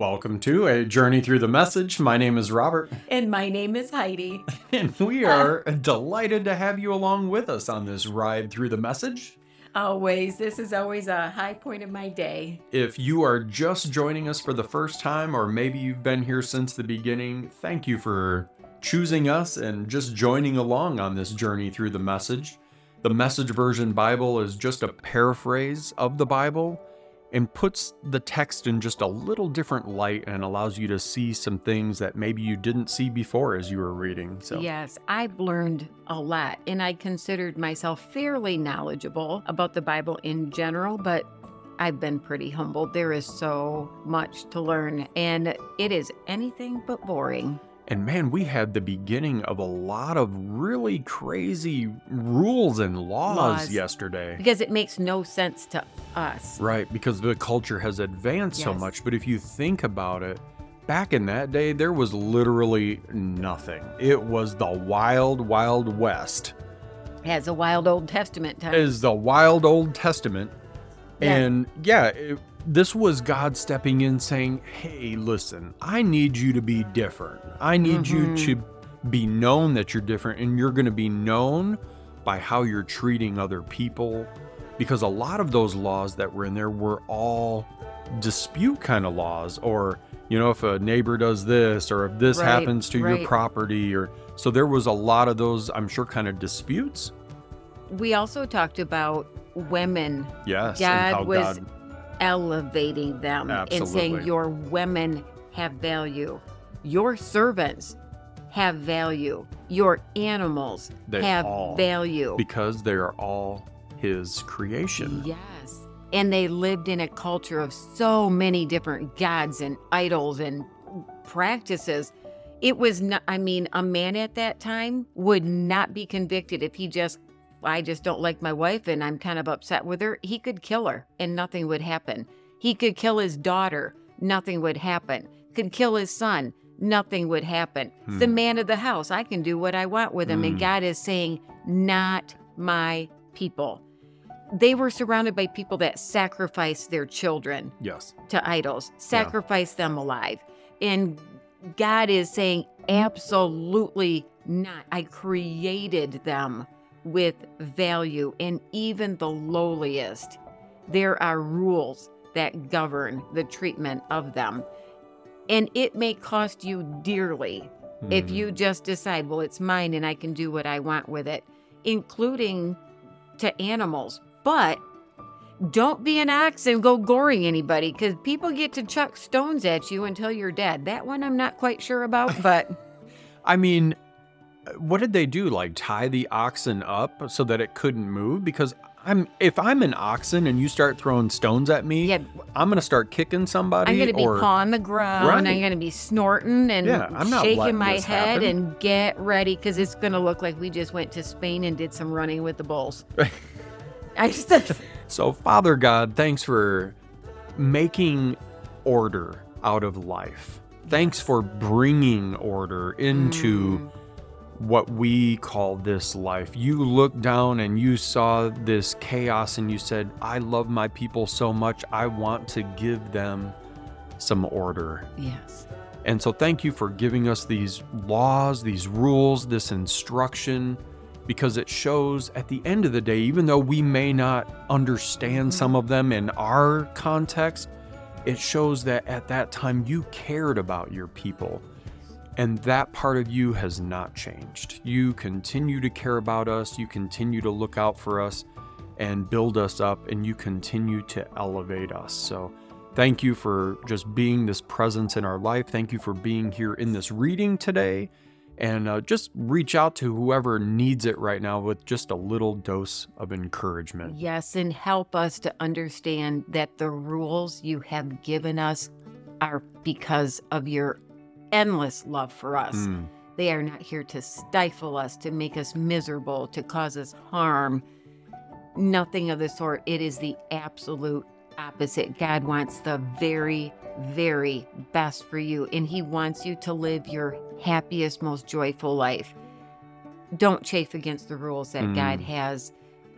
Welcome to a journey through the message. My name is Robert, And my name is Heidi. and we uh, are delighted to have you along with us on this ride through the message. Always, this is always a high point of my day. If you are just joining us for the first time, or maybe you've been here since the beginning, thank you for choosing us and just joining along on this journey through the message. The Message Version Bible is just a paraphrase of the Bible and puts the text in just a little different light and allows you to see some things that maybe you didn't see before as you were reading. So, Yes, I've learned a lot, and I considered myself fairly knowledgeable about the Bible in general, but I've been pretty humbled. There is so much to learn, and it is anything but boring. And man, we had the beginning of a lot of really crazy rules and laws, Laws. yesterday. Because it makes no sense to us. Right, because the culture has advanced so much. But if you think about it, back in that day, there was literally nothing. It was the wild, wild west. As a wild Old Testament time. Is the wild Old Testament. Yeah. And yeah, it, this was God stepping in saying, Hey, listen, I need you to be different. I need you Mhm. to be known that you're different, and you're going to be known by how you're treating other people. Because a lot of those laws that were in there were all dispute kind of laws, or, you know, if a neighbor does this, or if this Right, happens to your property, or so there was a lot of those, I'm sure, kind of disputes. we also talked about women Yes. How was God elevating them and saying your women have value your servants have value your animals They have all- value. Because they are all his creation. yes. And they lived in a culture of so many different gods and idols and practices. It was not i mean a man at that time would not be convicted if he just i just don't like my wife and i'm kind of upset with her he could kill her and nothing would happen he could kill his daughter nothing would happen could kill his son nothing would happen It's the Hmm. man of the house i can do what i want with him Hmm. and god is saying not my people they were surrounded by people that sacrificed their children Yes. to idols, sacrifice them alive. And God is saying, absolutely not. I created them with value, and even the lowliest, there are rules that govern the treatment of them. And it may cost you dearly if Hmm. you just decide, well, it's mine and I can do what I want with it, including to animals. But don't be an ox and go goring anybody because people get to chuck stones at you until you're dead. That one I'm not quite sure about, but I mean, what did they do? Like tie the oxen up so that it couldn't move? Because I'm if I'm an oxen and you start throwing stones at me, yeah, I'm gonna start kicking somebody. I'm going to be or, pawing the ground. Right. I'm going to be snorting and Yeah, shaking my head happen. and get ready because it's going to look like we just went to Spain and did some running with the bulls. I just, So, Father God, thanks for making order out of life. Thanks for bringing order into Mm. What we call this life. You looked down and you saw this chaos and you said, I love my people so much, I want to give them some order. yes. And so, thank you for giving us these laws, these rules, this instruction, because it shows at the end of the day, even though we may not understand mm-hmm. some of them in our context, it shows that at that time you cared about your people. And that part of you has not changed. You continue to care about us, you continue to look out for us and build us up, and you continue to elevate us. So, Thank you for just being this presence in our life. Thank you for being here in this reading today. And uh, just reach out to whoever needs it right now with just a little dose of encouragement. Yes, and help us to understand that the rules you have given us are because of your endless love for us. Mm, They are not here to stifle us, to make us miserable, to cause us harm. Nothing of the sort. It is the absolute opposite. God wants the very, very best for you, and He wants you to live your happiest, most joyful life. Don't chafe against the rules that Mm. God has.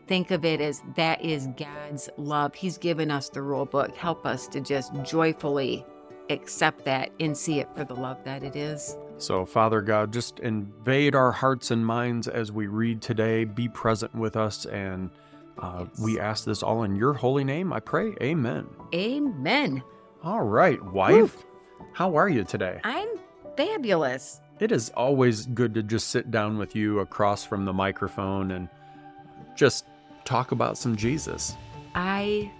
Think of it as that is God's love. He's given us the rule book. Help us to just joyfully accept that and see it for the love that it is. So, Father God, just invade our hearts and minds as we read today. Be present with us. And uh, Yes. we ask this all in your holy name. I pray. Amen. Amen. All right, wife. How are you today? I'm fabulous. It is always good to just sit down with you across from the microphone and just talk about some Jesus. I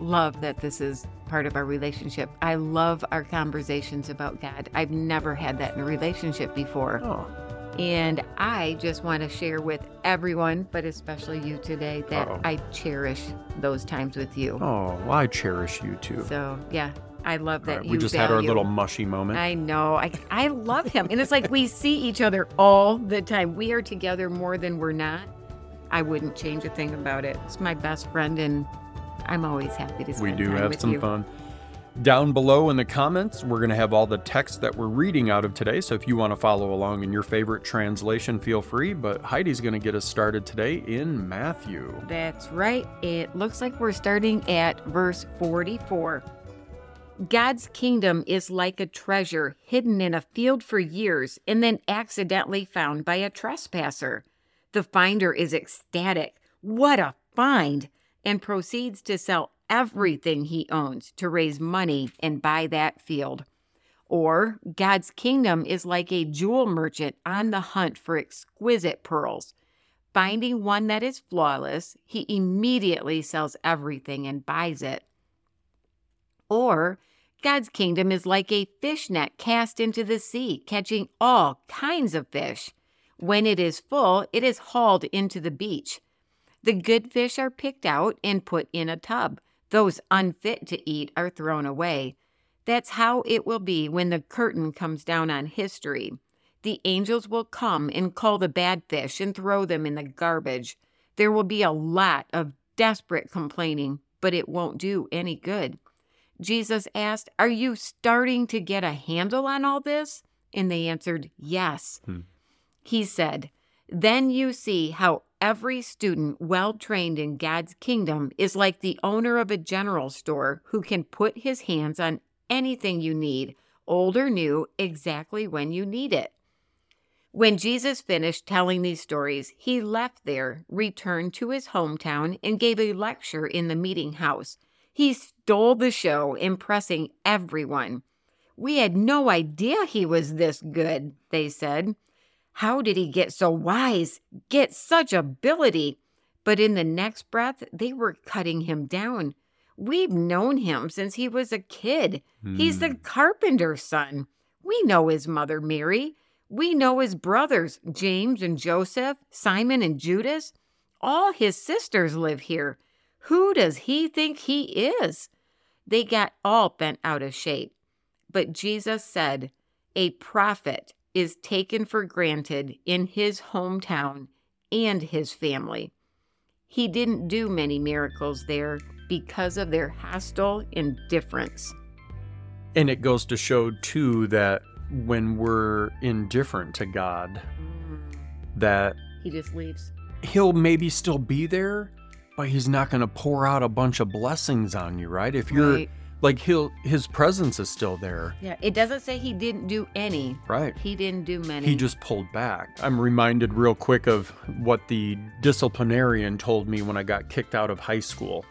love that this is part of our relationship. I love our conversations about God. I've never had that in a relationship before. Oh, And I just want to share with everyone, but especially you today, that Uh-oh. I cherish those times with you. oh, well, I cherish you too. So, yeah, I love that right, you we just had our little mushy moment. I know. I, I love him. And it's like we see each other all the time. We are together more than we're not. I wouldn't change a thing about it. It's my best friend, and I'm always happy to see you. we do time have some you. fun. Down below in the comments, we're going to have all the text that we're reading out of today. So if you want to follow along in your favorite translation, feel free. But Heidi's going to get us started today in Matthew. That's right. It looks like we're starting at verse 44. God's kingdom is like a treasure hidden in a field for years and then accidentally found by a trespasser. The finder is ecstatic. What a find! And proceeds to sell everything he owns to raise money and buy that field. Or God's kingdom is like a jewel merchant on the hunt for exquisite pearls. Finding one that is flawless, he immediately sells everything and buys it. Or God's kingdom is like a fish net cast into the sea, catching all kinds of fish. When it is full, it is hauled into the beach. The good fish are picked out and put in a tub. Those unfit to eat are thrown away. That's how it will be when the curtain comes down on history. The angels will come and call the bad fish and throw them in the garbage. There will be a lot of desperate complaining, but it won't do any good. Jesus asked, Are you starting to get a handle on all this? And they answered, Yes. Hmm. He said, Then you see how every student well trained in God's kingdom is like the owner of a general store who can put his hands on anything you need, old or new, exactly when you need it. When Jesus finished telling these stories, he left there, returned to his hometown, and gave a lecture in the meeting house. He stole the show, impressing everyone. We had no idea he was this good, they said. How did he get so wise, get such ability? But in the next breath, they were cutting him down. We've known him since he was a kid. He's the hmm. carpenter's son. We know his mother, Mary. We know his brothers, James and Joseph, Simon and Judas. All his sisters live here. Who does he think he is? They got all bent out of shape. But Jesus said, A prophet is taken for granted in his hometown and his family. He didn't do many miracles there because of their hostile indifference. And it goes to show, too, that when we're indifferent to God, mm. that He just leaves. he'll maybe still be there, but he's not going to pour out a bunch of blessings on you, right? If you're Right. Like he'll his presence is still there, Yeah, it doesn't say he didn't do any. right? He didn't do many. He just pulled back. I'm reminded real quick of what the disciplinarian told me when I got kicked out of high school.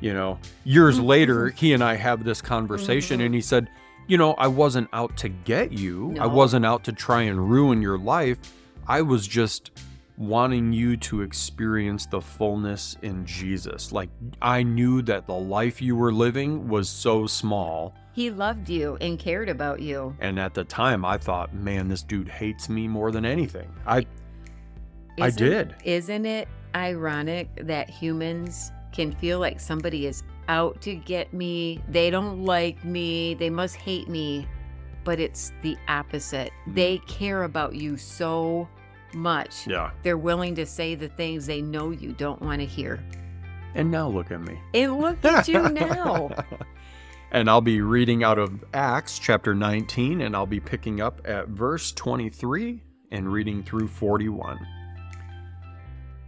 You know, years Mm-hmm. later, he and I have this conversation, and he said, You know, I wasn't out to get you, I wasn't out to try and ruin your life. I was just wanting you to experience the fullness in Jesus. Like, I knew that the life you were living was so small. He loved you and cared about you. And at the time, I thought, man, this dude hates me more than anything. I I did. Isn't it ironic that humans can feel like somebody is out to get me? They don't like me. They must hate me. But it's the opposite. Hmm. They care about you so much. Yeah. They're willing to say the things they know you don't want to hear. And now look at me. And look at you now. and I'll be reading out of Acts chapter 19, and I'll be picking up at verse 23 and reading through 41.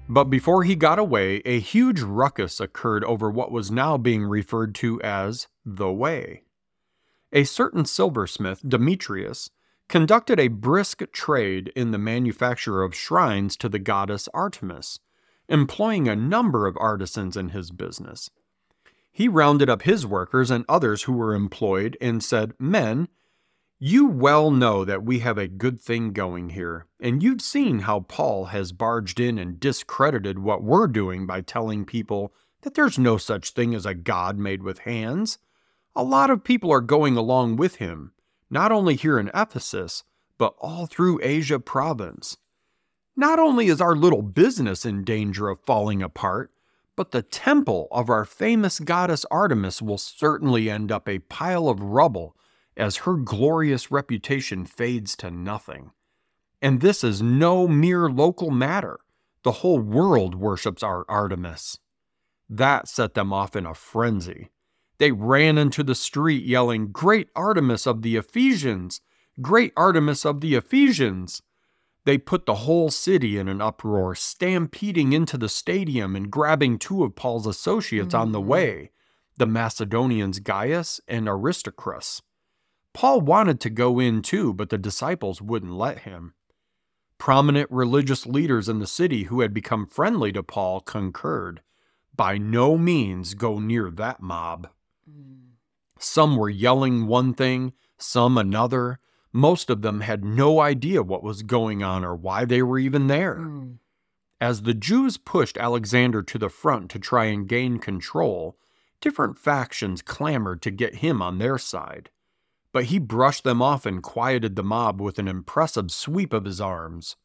But before he got away, a huge ruckus occurred over what was now being referred to as the Way. a certain silversmith, Demetrius, conducted a brisk trade in the manufacture of shrines to the goddess Artemis, employing a number of artisans in his business. He rounded up his workers and others who were employed and said, Men, you well know that we have a good thing going here, and you've seen how Paul has barged in and discredited what we're doing by telling people that there's no such thing as a God made with hands. A lot of people are going along with him, not only here in Ephesus, but all through Asia province. Not only is our little business in danger of falling apart, but the temple of our famous goddess Artemis will certainly end up a pile of rubble as her glorious reputation fades to nothing. And this is no mere local matter. The whole world worships our Artemis. That set them off in a frenzy. They ran into the street yelling, Great Artemis of the Ephesians! Great Artemis of the Ephesians! They put the whole city in an uproar, stampeding into the stadium and grabbing two of Paul's associates mm-hmm. on the mm-hmm. way, the Macedonians Gaius and Aristarchus. Paul wanted to go in too, but the disciples wouldn't let him. Prominent religious leaders in the city who had become friendly to Paul concurred. By no means go near that mob. Some were yelling one thing, some another. Most of them had no idea what was going on or why they were even there. Mm. As the Jews pushed Alexander to the front to try and gain control, different factions clamored to get him on their side. But he brushed them off and quieted the mob with an impressive sweep of his arms.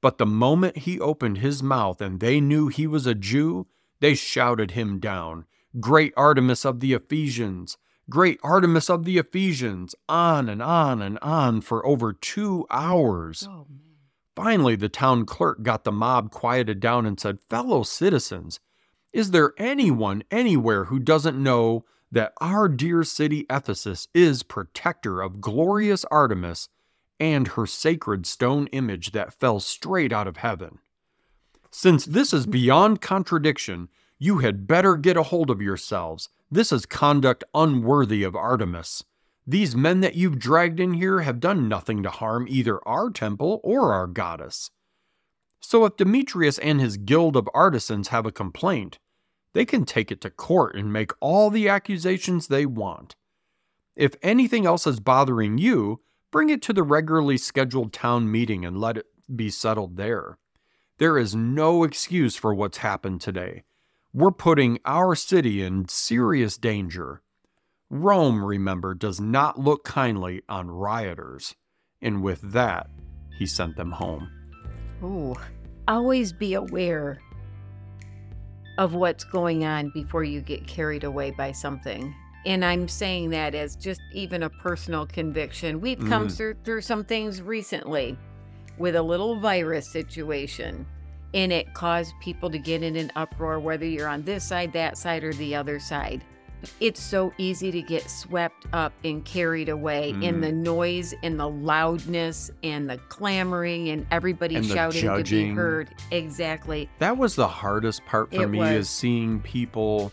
But the moment he opened his mouth and they knew he was a Jew, they shouted him down Great Artemis of the Ephesians, Great Artemis of the Ephesians, on and on and on for over two hours. Oh, Finally, the town clerk got the mob quieted down and said, Fellow citizens, is there anyone anywhere who doesn't know that our dear city Ephesus is protector of glorious Artemis and her sacred stone image that fell straight out of heaven? Since this is beyond contradiction, you had better get a hold of yourselves. This is conduct unworthy of Artemis. These men that you've dragged in here have done nothing to harm either our temple or our goddess. So if Demetrius and his guild of artisans have a complaint, they can take it to court and make all the accusations they want. If anything else is bothering you, bring it to the regularly scheduled town meeting and let it be settled there. There is no excuse for what's happened today. We're putting our city in serious danger. Rome, remember, does not look kindly on rioters. And with that, he sent them home. Ooh, always be aware of what's going on before you get carried away by something. And I'm saying that as just even a personal conviction. We've come mm. through, through some things recently with a little virus situation and it caused people to get in an uproar, whether you're on this side, that side, or the other side. It's so easy to get swept up and carried away mm. in the noise and the loudness and the clamoring and everybody and shouting to be heard. Exactly. That was the hardest part for it me was. is seeing people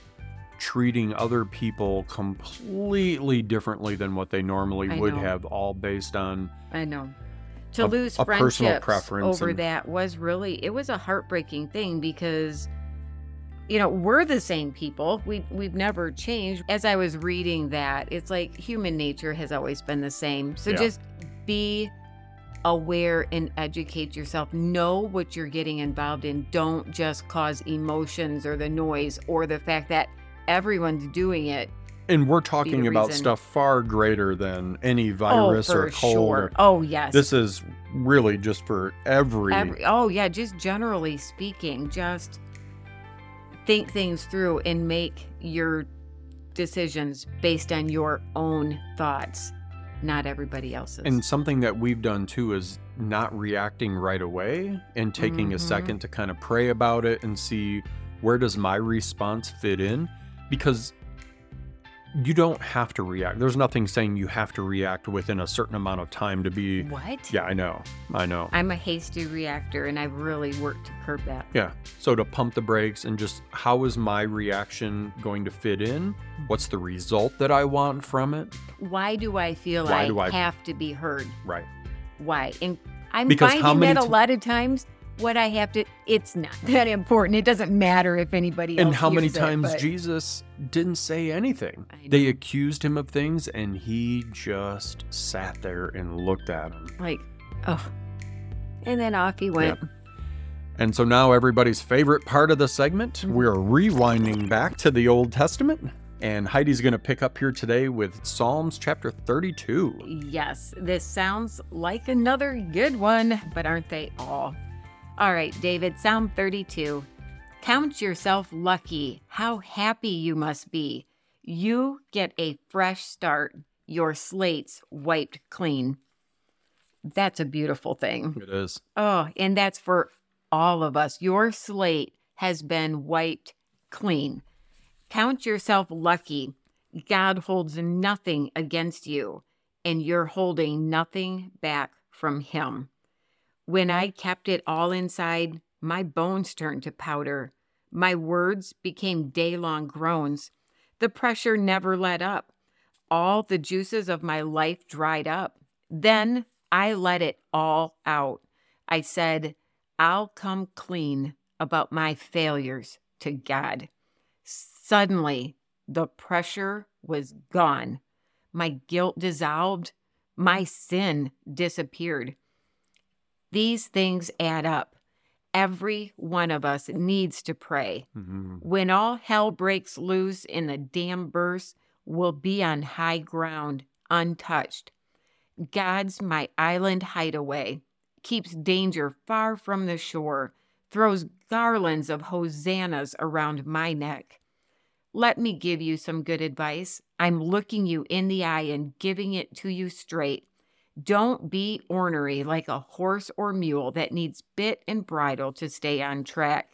treating other people completely differently than what they normally I would know. have, all based on I know to a, lose a friendships over and... that was really it was a heartbreaking thing because you know we're the same people. We we've never changed. As i was reading that it's like human nature has always been the same. So yeah. just be aware and educate yourself. Know what you're getting involved in. Don't just cause emotions or the noise or the fact that everyone's doing it and we're talking about reason. stuff far greater than any oh, virus oh, or cold. Sure. Or, oh yes. This is really just for every... every. Oh yeah, just generally speaking, just think things through and make your decisions based on your own thoughts, not everybody else's. And something that we've done too is not reacting right away and taking mm-hmm. a second to kind of pray about it and see where does my response fit in because you don't have to react. There's nothing saying you have to react within a certain amount of time to be. What? Yeah, I know. I know. I'm a hasty reactor and I've really worked to curb that. Yeah. So to pump the brakes and just how is my reaction going to fit in? What's the result that I want from it? Why do I feel Why I, do I- have to be heard? Right. Why? And I'm Because finding that a lot of times what I have to it's not that important. It doesn't matter if anybody else And how many it, times but- Jesus didn't say anything? They accused him of things and he just sat there and looked at them. like, oh. And then off he went. And so now everybody's favorite part of the segment, we're rewinding back to the Old Testament. And Heidi's going to pick up here today with Psalms chapter 32. Yes, this sounds like another good one, but aren't they all? All right, David, Psalm 32. Count yourself lucky. How happy you must be. You get a fresh start. Your slate's wiped clean. That's a beautiful thing. It is. Oh, and that's for all of us. Your slate has been wiped clean. Count yourself lucky. God holds nothing against you, and you're holding nothing back from Him. When I kept it all inside, my bones turned to powder. My words became day long groans. The pressure never let up. All the juices of my life dried up. Then I let it all out. I said, I'll come clean about my failures to God. Suddenly, the pressure was gone. My guilt dissolved. My sin disappeared. These things add up. Every one of us needs to pray. Mhm. When all hell breaks loose and the dam burst, we'll be on high ground, untouched. God's my island hideaway, keeps danger far from the shore, throws garlands of hosannas around my neck. Let me give you some good advice. I'm looking you in the eye and giving it to you straight. Don't be ornery like a horse or mule that needs bit and bridle to stay on track.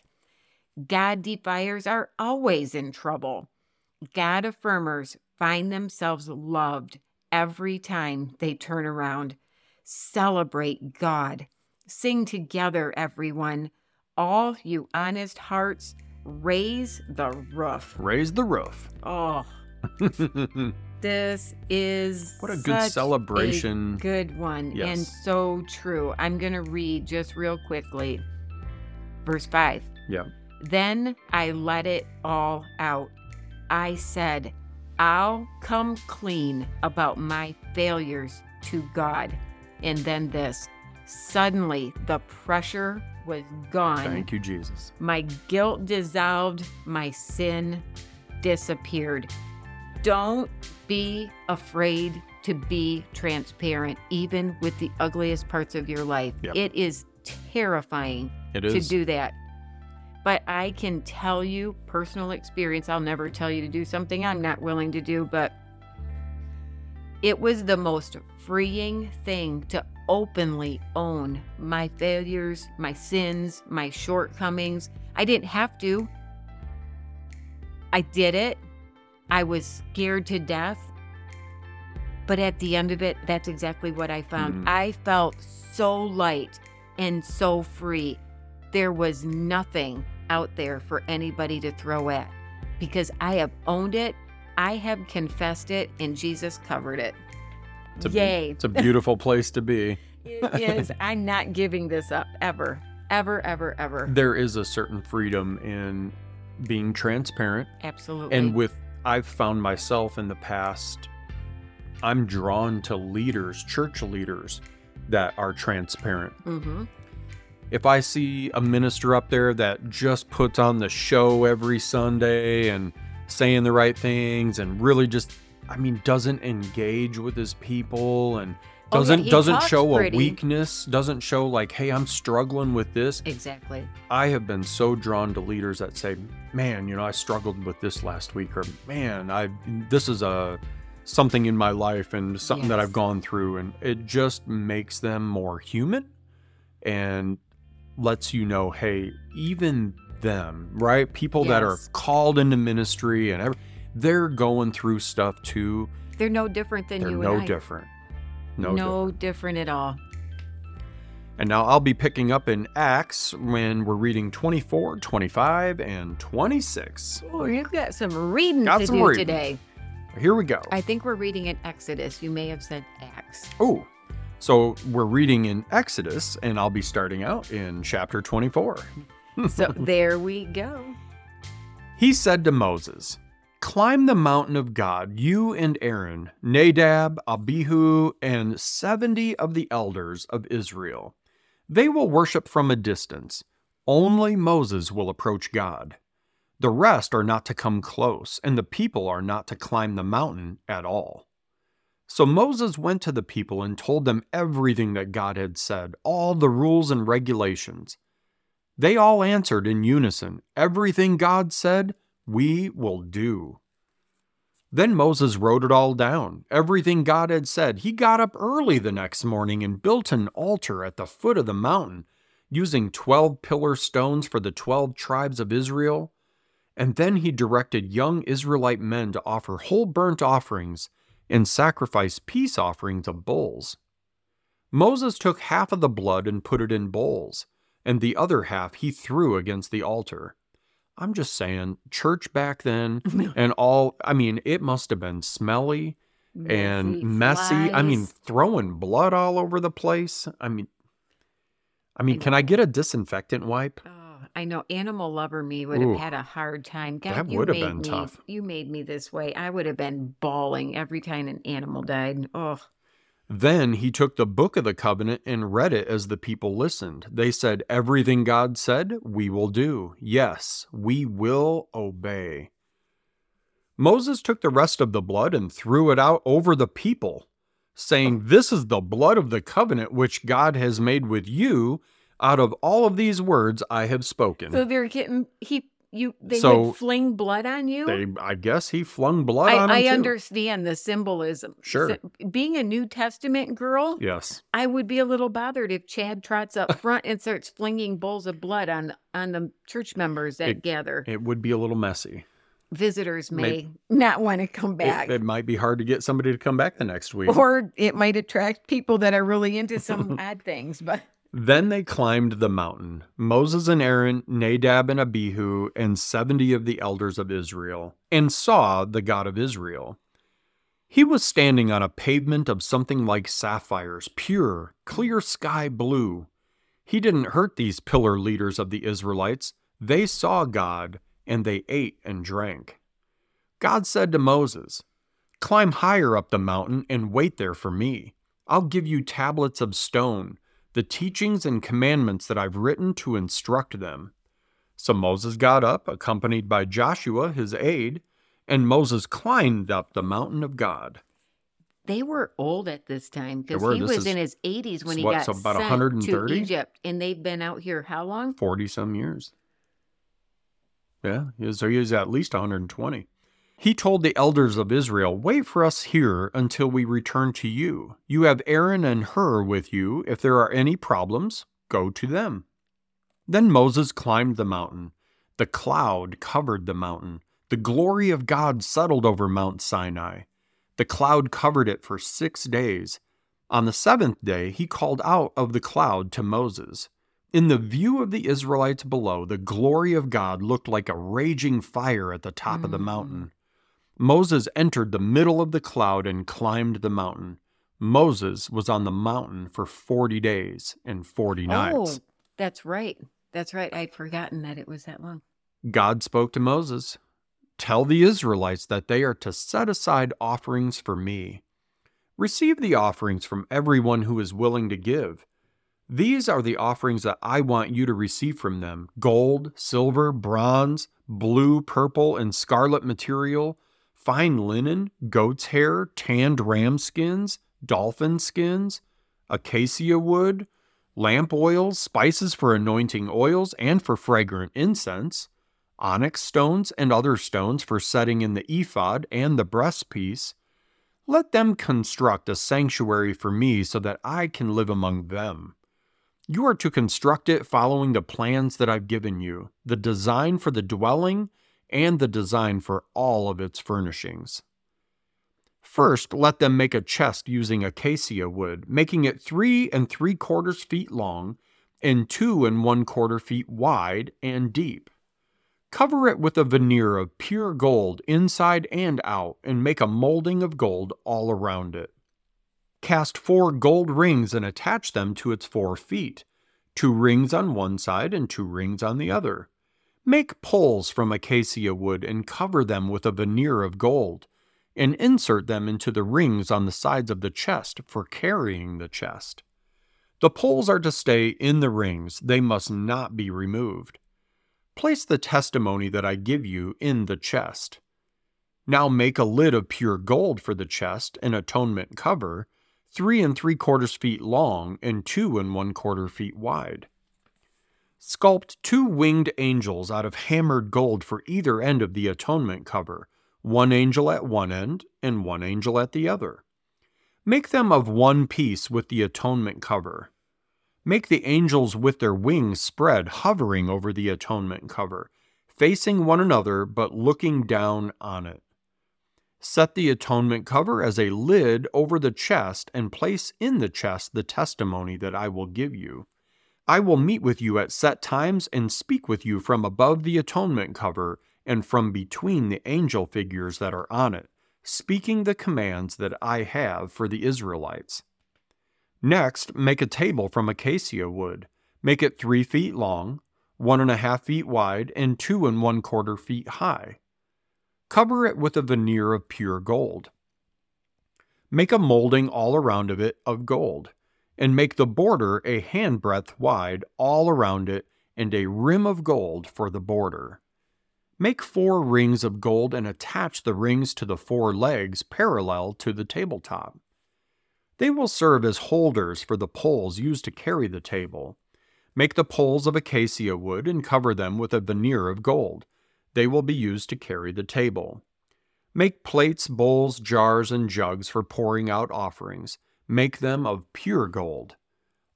God defiers are always in trouble. God affirmers find themselves loved every time they turn around. Celebrate God. Sing together, everyone. All you honest hearts, raise the roof. Raise the roof. Oh, this is What a good celebration. a good one and so true. I'm going to read just real quickly. Verse 5. yeah. Then I let it all out. I said, I'll come clean about my failures to God. And then this suddenly the pressure was gone. Thank you, Jesus. My guilt dissolved, my sin disappeared. Don't be afraid to be transparent, even with the ugliest parts of your life. Yep. It is terrifying It to do that. But I can tell you personal experience. I'll never tell you to do something I'm not willing to do, but it was the most freeing thing to openly own my failures, my sins, my shortcomings. I didn't have to. I did it. I was scared to death. But at the end of it, that's exactly what I found. Mhm. I felt so light and so free. There was nothing out there for anybody to throw at because I have owned it, I have confessed it, and Jesus covered it. It's a, Yay. it's a beautiful place to be. It is. I'm not giving this up ever, ever, ever, ever. There is a certain freedom in being transparent. Absolutely. And with, I've found myself in the past, I'm drawn to leaders, church leaders that are transparent. hmm If I see a minister up there that just puts on the show every Sunday and saying the right things and really just, I mean, doesn't engage with his people and Oh, doesn't he doesn't show pretty. a weakness, doesn't show like, hey, I'm struggling with this. Exactly. I have been so drawn to leaders that say, "Man, you know, I struggled with this last week," or "Man, I this is a something in my life and something that I've gone through," and it just makes them more human and lets you know, hey, even them, right? People that are called into ministry and every, they're going through stuff too. They're no different than They're you no and I. different. No, No, different. No different at all. And now I'll be picking up in Acts when we're reading 24, 25, and 26. Oh, you've got some reading Got to some do reading. today. Here we go. I think we're reading in Exodus. You may have said Acts. Oh, so we're reading in Exodus, and I'll be starting out in chapter 24. So there we go. He said to Moses, Climb the mountain of God, you and Aaron, Nadab, Abihu, and 70 of the elders of Israel. They will worship from a distance. Only Moses will approach God. The rest are not to come close, and the people are not to climb the mountain at all. So Moses went to the people and told them everything that God had said, all the rules and regulations. They all answered in unison, Everything God said, we will do. Then Moses wrote it all down, everything God had said. He got up early the next morning and built an altar at the foot of the mountain, using 12 pillar stones for the 12 tribes of Israel. And then he directed young Israelite men to offer whole burnt offerings and sacrifice peace offerings of bulls. Moses took half of the blood and put it in bowls, and the other half he threw against the altar. I'm just saying, church back then and all, I mean, it must have been smelly and messy. I mean, throwing blood all over the place. I mean, I mean, can I get a disinfectant wipe? Oh, I know animal lover me would have had a hard time. God, That would have been me, tough. You made me this way. I would have been bawling every time an animal died. Oh, Then he took the book of the covenant and read it as the people listened. They said, Everything God said, we will do. Yes, we will obey. Moses took the rest of the blood and threw it out over the people, saying, This is the blood of the covenant which God has made with you. Out of all of these words I have spoken. so they're getting he you they So, would fling blood on you. they, I guess he flung blood I, on. I too. understand the symbolism. Sure. So, being a New Testament girl, Yes. I would be a little bothered if Chad trots up front and starts flinging bowls of blood on on the church members that It- gather. It would be a little messy. Visitors may May- not want to come It- back. it might be hard to get somebody to come back the next week. or it might attract people that are really into some odd things, but Then they climbed the mountain, Moses and Aaron, Nadab and Abihu, and seventy of the elders of Israel, and saw the God of Israel. He was standing on a pavement of something like sapphires, pure, clear sky blue. He didn't hurt these pillar leaders of the Israelites. They saw God, and they ate and drank. God said to Moses, Climb higher up the mountain and wait there for me. I'll give you tablets of stone, the teachings and commandments that I've written to instruct them. So Moses got up, accompanied by Joshua, his aide, and Moses climbed up the mountain of God. they were old at this time because he This was in his 80s when he what, got so about sent 130? to Egypt, and they've been out here how long? 40 some years. Yeah, so he was at least 120. He told the elders of Israel, Wait for us here until we return to you. You have Aaron and Hur with you. If there are any problems, go to them. Then Moses climbed the mountain. The cloud covered the mountain. The glory of God settled over Mount Sinai. The cloud covered it for six days. On the seventh day, he called out of the cloud to Moses. In the view of the Israelites below, the glory of God looked like a raging fire at the top of the Mm. mountain. Moses entered the middle of the cloud and climbed the mountain. Moses was on the mountain for 40 days and 40 nights. Oh, that's right. That's right. I'd forgotten that it was that long. God spoke to Moses Tell the Israelites that they are to set aside offerings for me. Receive the offerings from everyone who is willing to give. These are the offerings that I want you to receive from them gold, silver, bronze, blue, purple, and scarlet material, fine linen, goat's hair, tanned ram skins, dolphin skins, acacia wood, lamp oils, spices for anointing oils and for fragrant incense, onyx stones and other stones for setting in the ephod and the breastpiece. Let them construct a sanctuary for me so that I can live among them. You are to construct it following the plans that I've given you the design for the dwelling and the design for all of its furnishings. First, let them make a chest using acacia wood, making it three and three quarters feet long and two and one quarter feet wide and deep. Cover it with a veneer of pure gold inside and out, and make a molding of gold all around it. Cast four gold rings and attach them to its four feet, two rings on one side and two rings on the other. Make poles from acacia wood and cover them with a veneer of gold, and insert them into the rings on the sides of the chest for carrying the chest. The poles are to stay in the rings, they must not be removed. Place the testimony that I give you in the chest. Now make a lid of pure gold for the chest, an atonement cover, three and three quarters feet long and two and one quarter feet wide. Sculpt two winged angels out of hammered gold for either end of the atonement cover, one angel at one end and one angel at the other. Make them of one piece with the atonement cover. Make the angels with their wings spread, hovering over the atonement cover, facing one another but looking down on it. Set the atonement cover as a lid over the chest and place in the chest the testimony that I will give you. I will meet with you at set times and speak with you from above the atonement cover and from between the angel figures that are on it, speaking the commands that I have for the Israelites. Next, make a table from acacia wood. Make it three feet long, one and a half feet wide, and two and one quarter feet high. Cover it with a veneer of pure gold. Make a molding all around of it of gold and make the border a handbreadth wide all around it, and a rim of gold for the border. Make four rings of gold and attach the rings to the four legs parallel to the tabletop. They will serve as holders for the poles used to carry the table. Make the poles of acacia wood and cover them with a veneer of gold. They will be used to carry the table. Make plates, bowls, jars, and jugs for pouring out offerings. Make them of pure gold.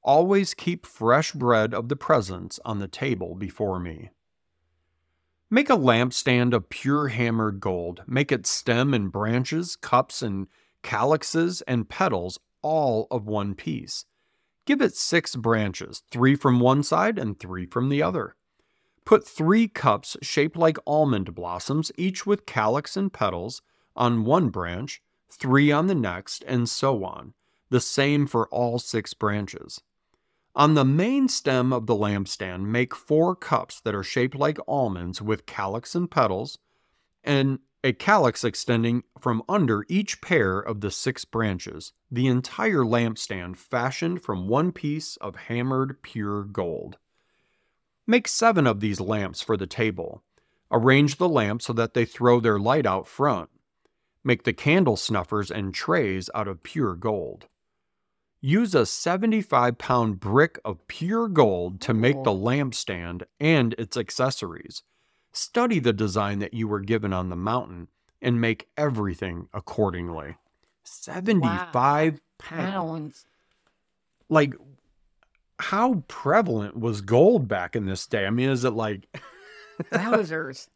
Always keep fresh bread of the presence on the table before me. Make a lampstand of pure hammered gold. Make its stem and branches, cups and calyxes and petals all of one piece. Give it six branches, three from one side and three from the other. Put three cups shaped like almond blossoms, each with calyx and petals, on one branch, three on the next, and so on the same for all six branches. On the main stem of the lampstand, make four cups that are shaped like almonds with calyx and petals, and a calyx extending from under each pair of the six branches, the entire lampstand fashioned from one piece of hammered pure gold. Make seven of these lamps for the table. Arrange the lamps so that they throw their light out front. Make the candle snuffers and trays out of pure gold. Use a 75 pound brick of pure gold to make the oh. lampstand and its accessories. Study the design that you were given on the mountain and make everything accordingly. 75 wow. pounds. Like, how prevalent was gold back in this day? I mean, is it like. Wowzers.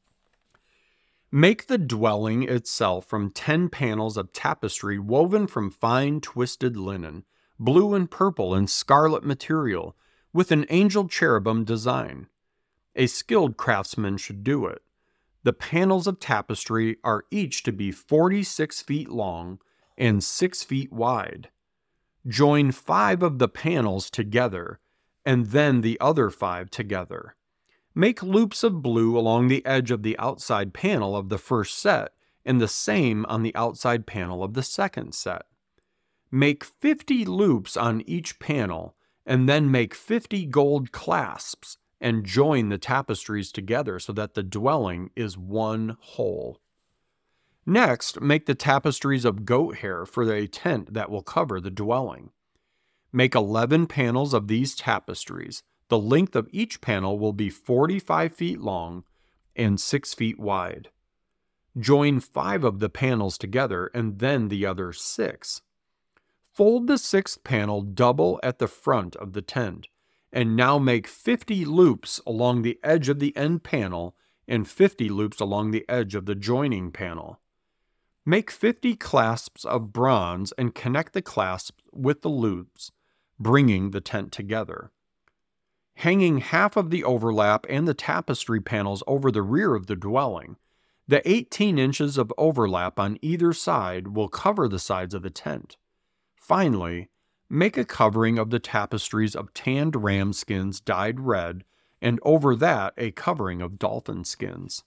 Make the dwelling itself from 10 panels of tapestry woven from fine twisted linen blue and purple and scarlet material, with an angel cherubim design. A skilled craftsman should do it. The panels of tapestry are each to be 46 feet long and 6 feet wide. Join five of the panels together and then the other five together. Make loops of blue along the edge of the outside panel of the first set and the same on the outside panel of the second set. Make 50 loops on each panel and then make 50 gold clasps and join the tapestries together so that the dwelling is one whole. Next, make the tapestries of goat hair for a tent that will cover the dwelling. Make 11 panels of these tapestries. The length of each panel will be 45 feet long and 6 feet wide. Join five of the panels together and then the other six. Fold the sixth panel double at the front of the tent, and now make 50 loops along the edge of the end panel and 50 loops along the edge of the joining panel. Make 50 clasps of bronze and connect the clasps with the loops, bringing the tent together. Hanging half of the overlap and the tapestry panels over the rear of the dwelling, the 18 inches of overlap on either side will cover the sides of the tent. Finally, make a covering of the tapestries of tanned ram skins dyed red, and over that a covering of dolphin skins.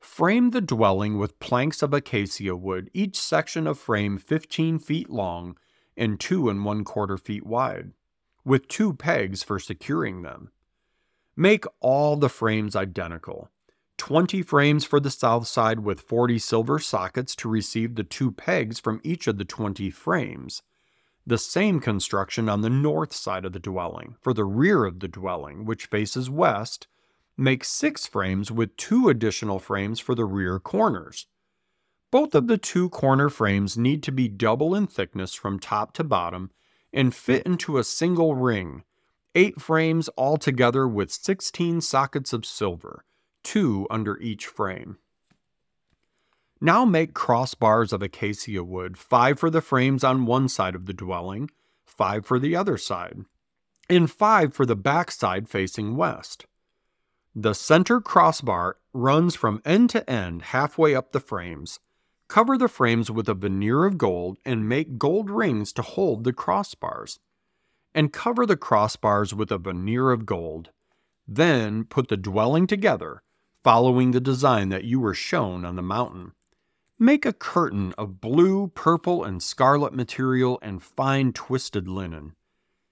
Frame the dwelling with planks of acacia wood, each section of frame 15 feet long and two and one quarter feet wide, with two pegs for securing them. Make all the frames identical. 20 frames for the south side with 40 silver sockets to receive the two pegs from each of the 20 frames. The same construction on the north side of the dwelling. For the rear of the dwelling, which faces west, make six frames with two additional frames for the rear corners. Both of the two corner frames need to be double in thickness from top to bottom and fit into a single ring, eight frames altogether with 16 sockets of silver two under each frame. Now make crossbars of acacia wood, five for the frames on one side of the dwelling, five for the other side, and five for the back side facing west. The center crossbar runs from end to end halfway up the frames. Cover the frames with a veneer of gold and make gold rings to hold the crossbars. And cover the crossbars with a veneer of gold. Then put the dwelling together following the design that you were shown on the mountain. Make a curtain of blue, purple, and scarlet material and fine twisted linen.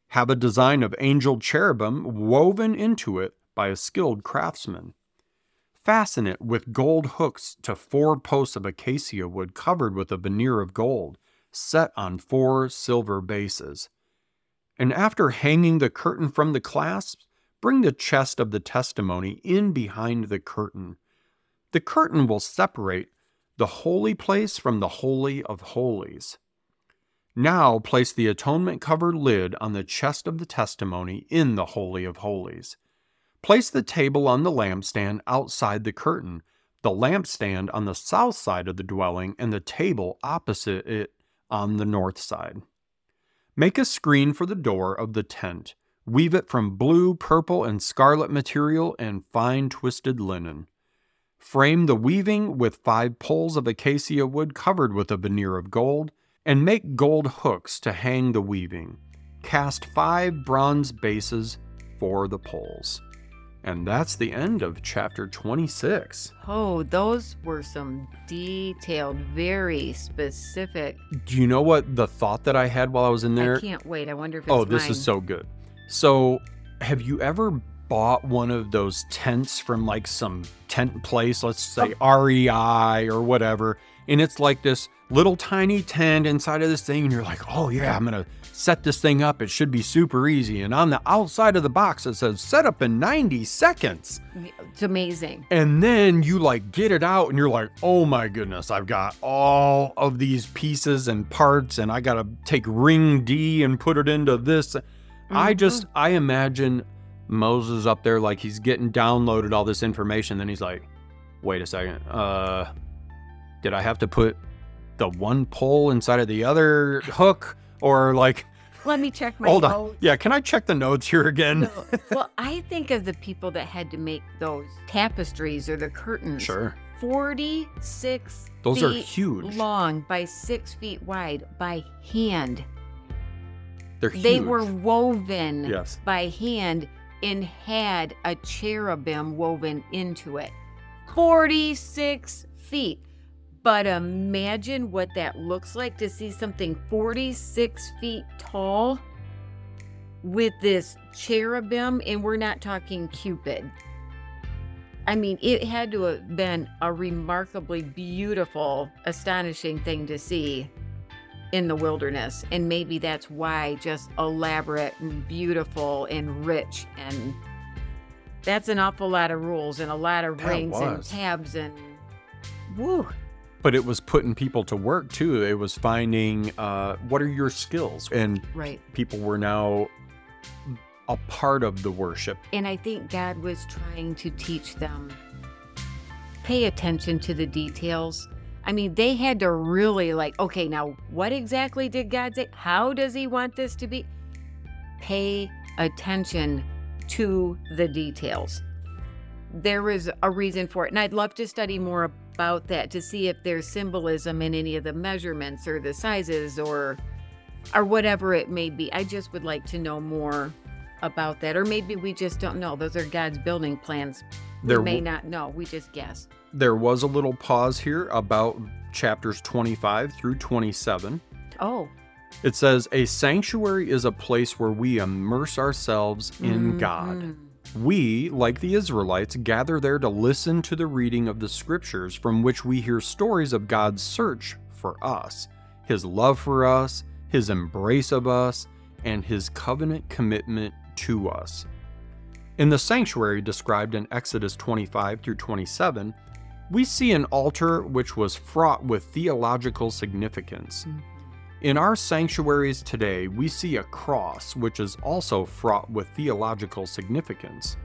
Have a design of angel cherubim woven into it by a skilled craftsman. Fasten it with gold hooks to four posts of acacia wood covered with a veneer of gold, set on four silver bases. And after hanging the curtain from the clasps, bring the chest of the testimony in behind the curtain. The curtain will separate the holy place from the holy of holies. Now place the atonement covered lid on the chest of the testimony in the holy of holies. Place the table on the lampstand outside the curtain, the lampstand on the south side of the dwelling, and the table opposite it on the north side. Make a screen for the door of the tent Weave it from blue, purple, and scarlet material and fine twisted linen. Frame the weaving with five poles of acacia wood covered with a veneer of gold, and make gold hooks to hang the weaving. Cast five bronze bases for the poles. And that's the end of chapter 26. Oh, those were some detailed, very specific. Do you know what the thought that I had while I was in there? I can't wait. I wonder if it's Oh, this mine. is so good. So, have you ever bought one of those tents from like some tent place, let's say oh. REI or whatever, and it's like this little tiny tent inside of this thing, and you're like, oh yeah, I'm gonna set this thing up. It should be super easy. And on the outside of the box, it says set up in 90 seconds. It's amazing. And then you like get it out and you're like, oh my goodness, I've got all of these pieces and parts, and I gotta take ring D and put it into this. I just I imagine Moses up there like he's getting downloaded all this information. Then he's like, wait a second, uh, did I have to put the one pole inside of the other hook or like? Let me check my Hold on, notes. yeah. Can I check the notes here again? well, I think of the people that had to make those tapestries or the curtains. Sure, 46 those are huge. long by six feet wide by hand. They're huge. They were woven yes. by hand and had a cherubim woven into it. 46 feet. But imagine what that looks like to see something 46 feet tall with this cherubim, and we're not talking Cupid. I mean, it had to have been a remarkably beautiful, astonishing thing to see in the wilderness. And maybe that's why just elaborate and beautiful and rich. And that's an awful lot of rules and a lot of That rings and tabs and woo. But it was putting people to work too. It was finding uh, what are your skills, and Right. people were now a part of the worship. And I think God was trying to teach them pay attention to the details. I mean, they had to really like, okay, now what exactly did God say? How does He want this to be? Pay attention to the details. There is a reason for it. And I'd love to study more about that to see if there's symbolism in any of the measurements or the sizes or or whatever it may be. I just would like to know more about that. Or maybe we just don't know. Those are God's building plans. There we may w- not know. We just guess. There was a little pause here about chapters 25 through 27. Oh, It says, A sanctuary is a place where we immerse ourselves in God. mhm. We, like the Israelites, gather there to listen to the reading of the scriptures from which we hear stories of God's search for us, His love for us, His embrace of us, and His covenant commitment to us. In the sanctuary described in Exodus 25 through 27, we see an altar which was fraught with theological significance. Hmm. In our sanctuaries today, we see a cross which is also fraught with theological significance.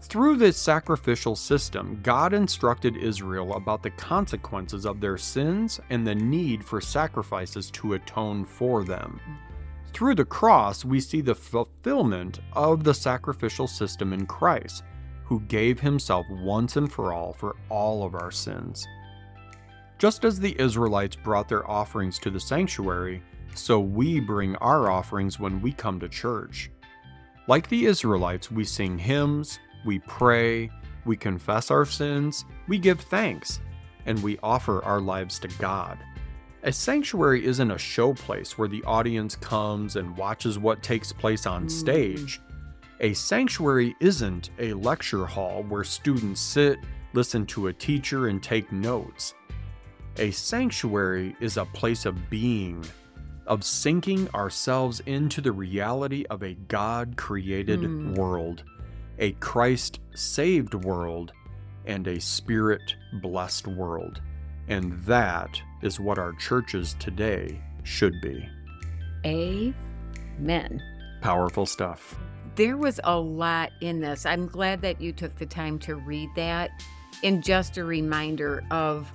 Through this sacrificial system, God instructed Israel about the consequences of their sins and the need for sacrifices to atone for them. Hmm. Through the cross, we see the fulfillment of the sacrificial system in Christ, who gave himself once and for all for all of our sins. Just as the Israelites brought their offerings to the sanctuary, so we bring our offerings when we come to church. Like the Israelites, we sing hymns, we pray, we confess our sins, we give thanks, and we offer our lives to God. A sanctuary isn't a show place where the audience comes and watches what takes place on stage. A sanctuary isn't a lecture hall where students sit, listen to a teacher, and take notes. A sanctuary is a place of being, of sinking ourselves into the reality of a God created Hmm. world, a Christ saved world, and a Spirit blessed world. And that is what our churches today should be. amen. Powerful stuff. There was a lot in this. I'm glad that you took the time to read that. And just a reminder of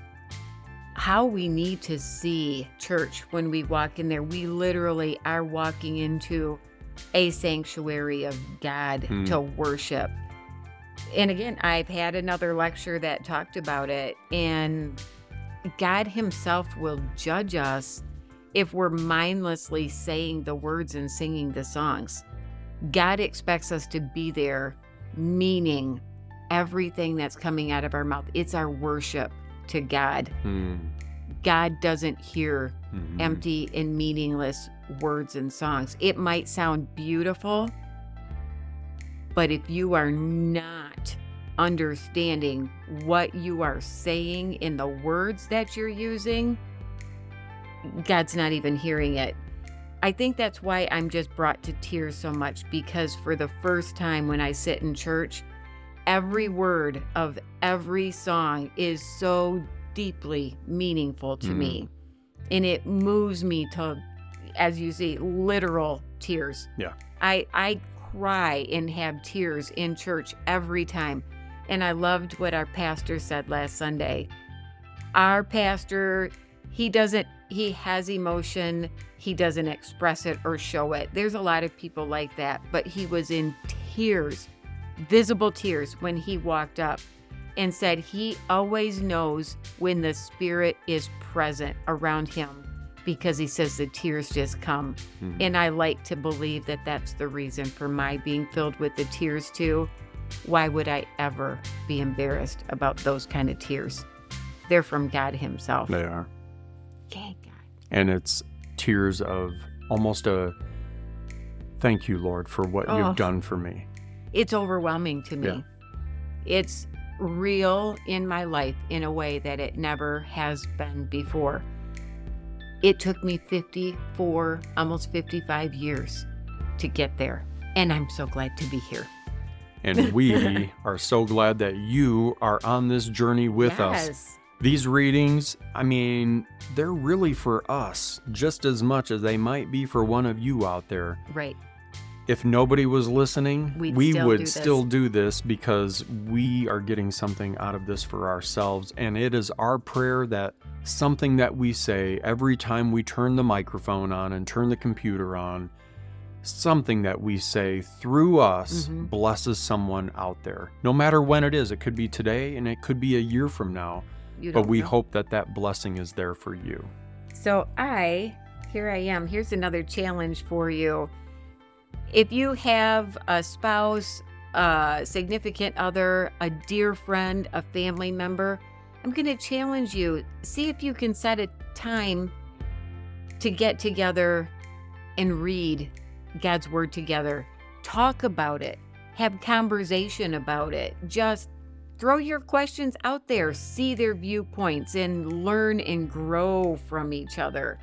how we need to see church when we walk in there. We literally are walking into a sanctuary of God Hmm. to worship. And again, I've had another lecture that talked about it, and God Himself will judge us if we're mindlessly saying the words and singing the songs. God expects us to be there, meaning everything that's coming out of our mouth. It's our worship to God. Hmm. God doesn't hear Mhm. empty and meaningless words and songs. It might sound beautiful, but if you are not understanding what you are saying in the words that you're using, God's not even hearing it. I think that's why I'm just brought to tears so much because for the first time when I sit in church, every word of every song is so deeply meaningful to Mhm. me. And it moves me to, as you see, literal tears. Yeah. I, I cry and have tears in church every time. And I loved what our pastor said last Sunday. Our pastor, he doesn't, he has emotion, he doesn't express it or show it. There's a lot of people like that, but he was in tears, visible tears, when he walked up and said he always knows when the Spirit is present around him because he says the tears just come. Mhm. And I like to believe that that's the reason for my being filled with the tears too. Why would I ever be embarrassed about those kind of tears? They're from God Himself. They are. Yay, God. And it's tears of almost a thank you, Lord, for what Oh. you've done for me. It's overwhelming to me. Yeah. It's real in my life in a way that it never has been before. It took me 54, almost 55 years to get there. And I'm so glad to be here. And we are so glad that you are on this journey with us. Yes. These readings, I mean, they're really for us just as much as they might be for one of you out there. Right. if nobody was listening, We'd we still would do still do this because we are getting something out of this for ourselves. And it is our prayer that something that we say every time we turn the microphone on and turn the computer on, something that we say through us Mhm. blesses someone out there. No matter when it is, it could be today and it could be a year from now, but we know. hope that that blessing is there for you. So I, here I am. Here's another challenge for you. If you have a spouse, a significant other, a dear friend, a family member, I'm going to challenge you. See if you can set a time to get together and read God's word together. Talk about it. Have conversation about it. Just throw your questions out there, see their viewpoints, and learn and grow from each other.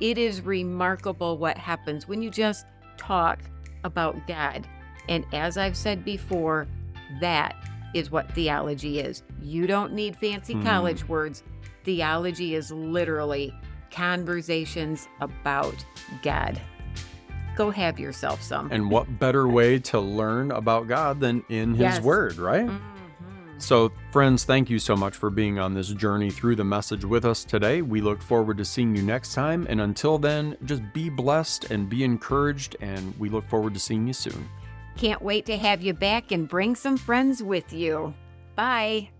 It is remarkable what happens when you just talk about God. And as I've said before, that is what theology is. You don't need fancy Hmm. college words. Theology is literally conversations about God. Go have yourself some. And what better way to learn about God than in His Yes. Word, right? Mhm. So, friends, thank you so much for being on this journey through the message with us today. We look forward to seeing you next time. And until then, just be blessed and be encouraged. And we look forward to seeing you soon. Can't wait to have you back and bring some friends with you. Bye.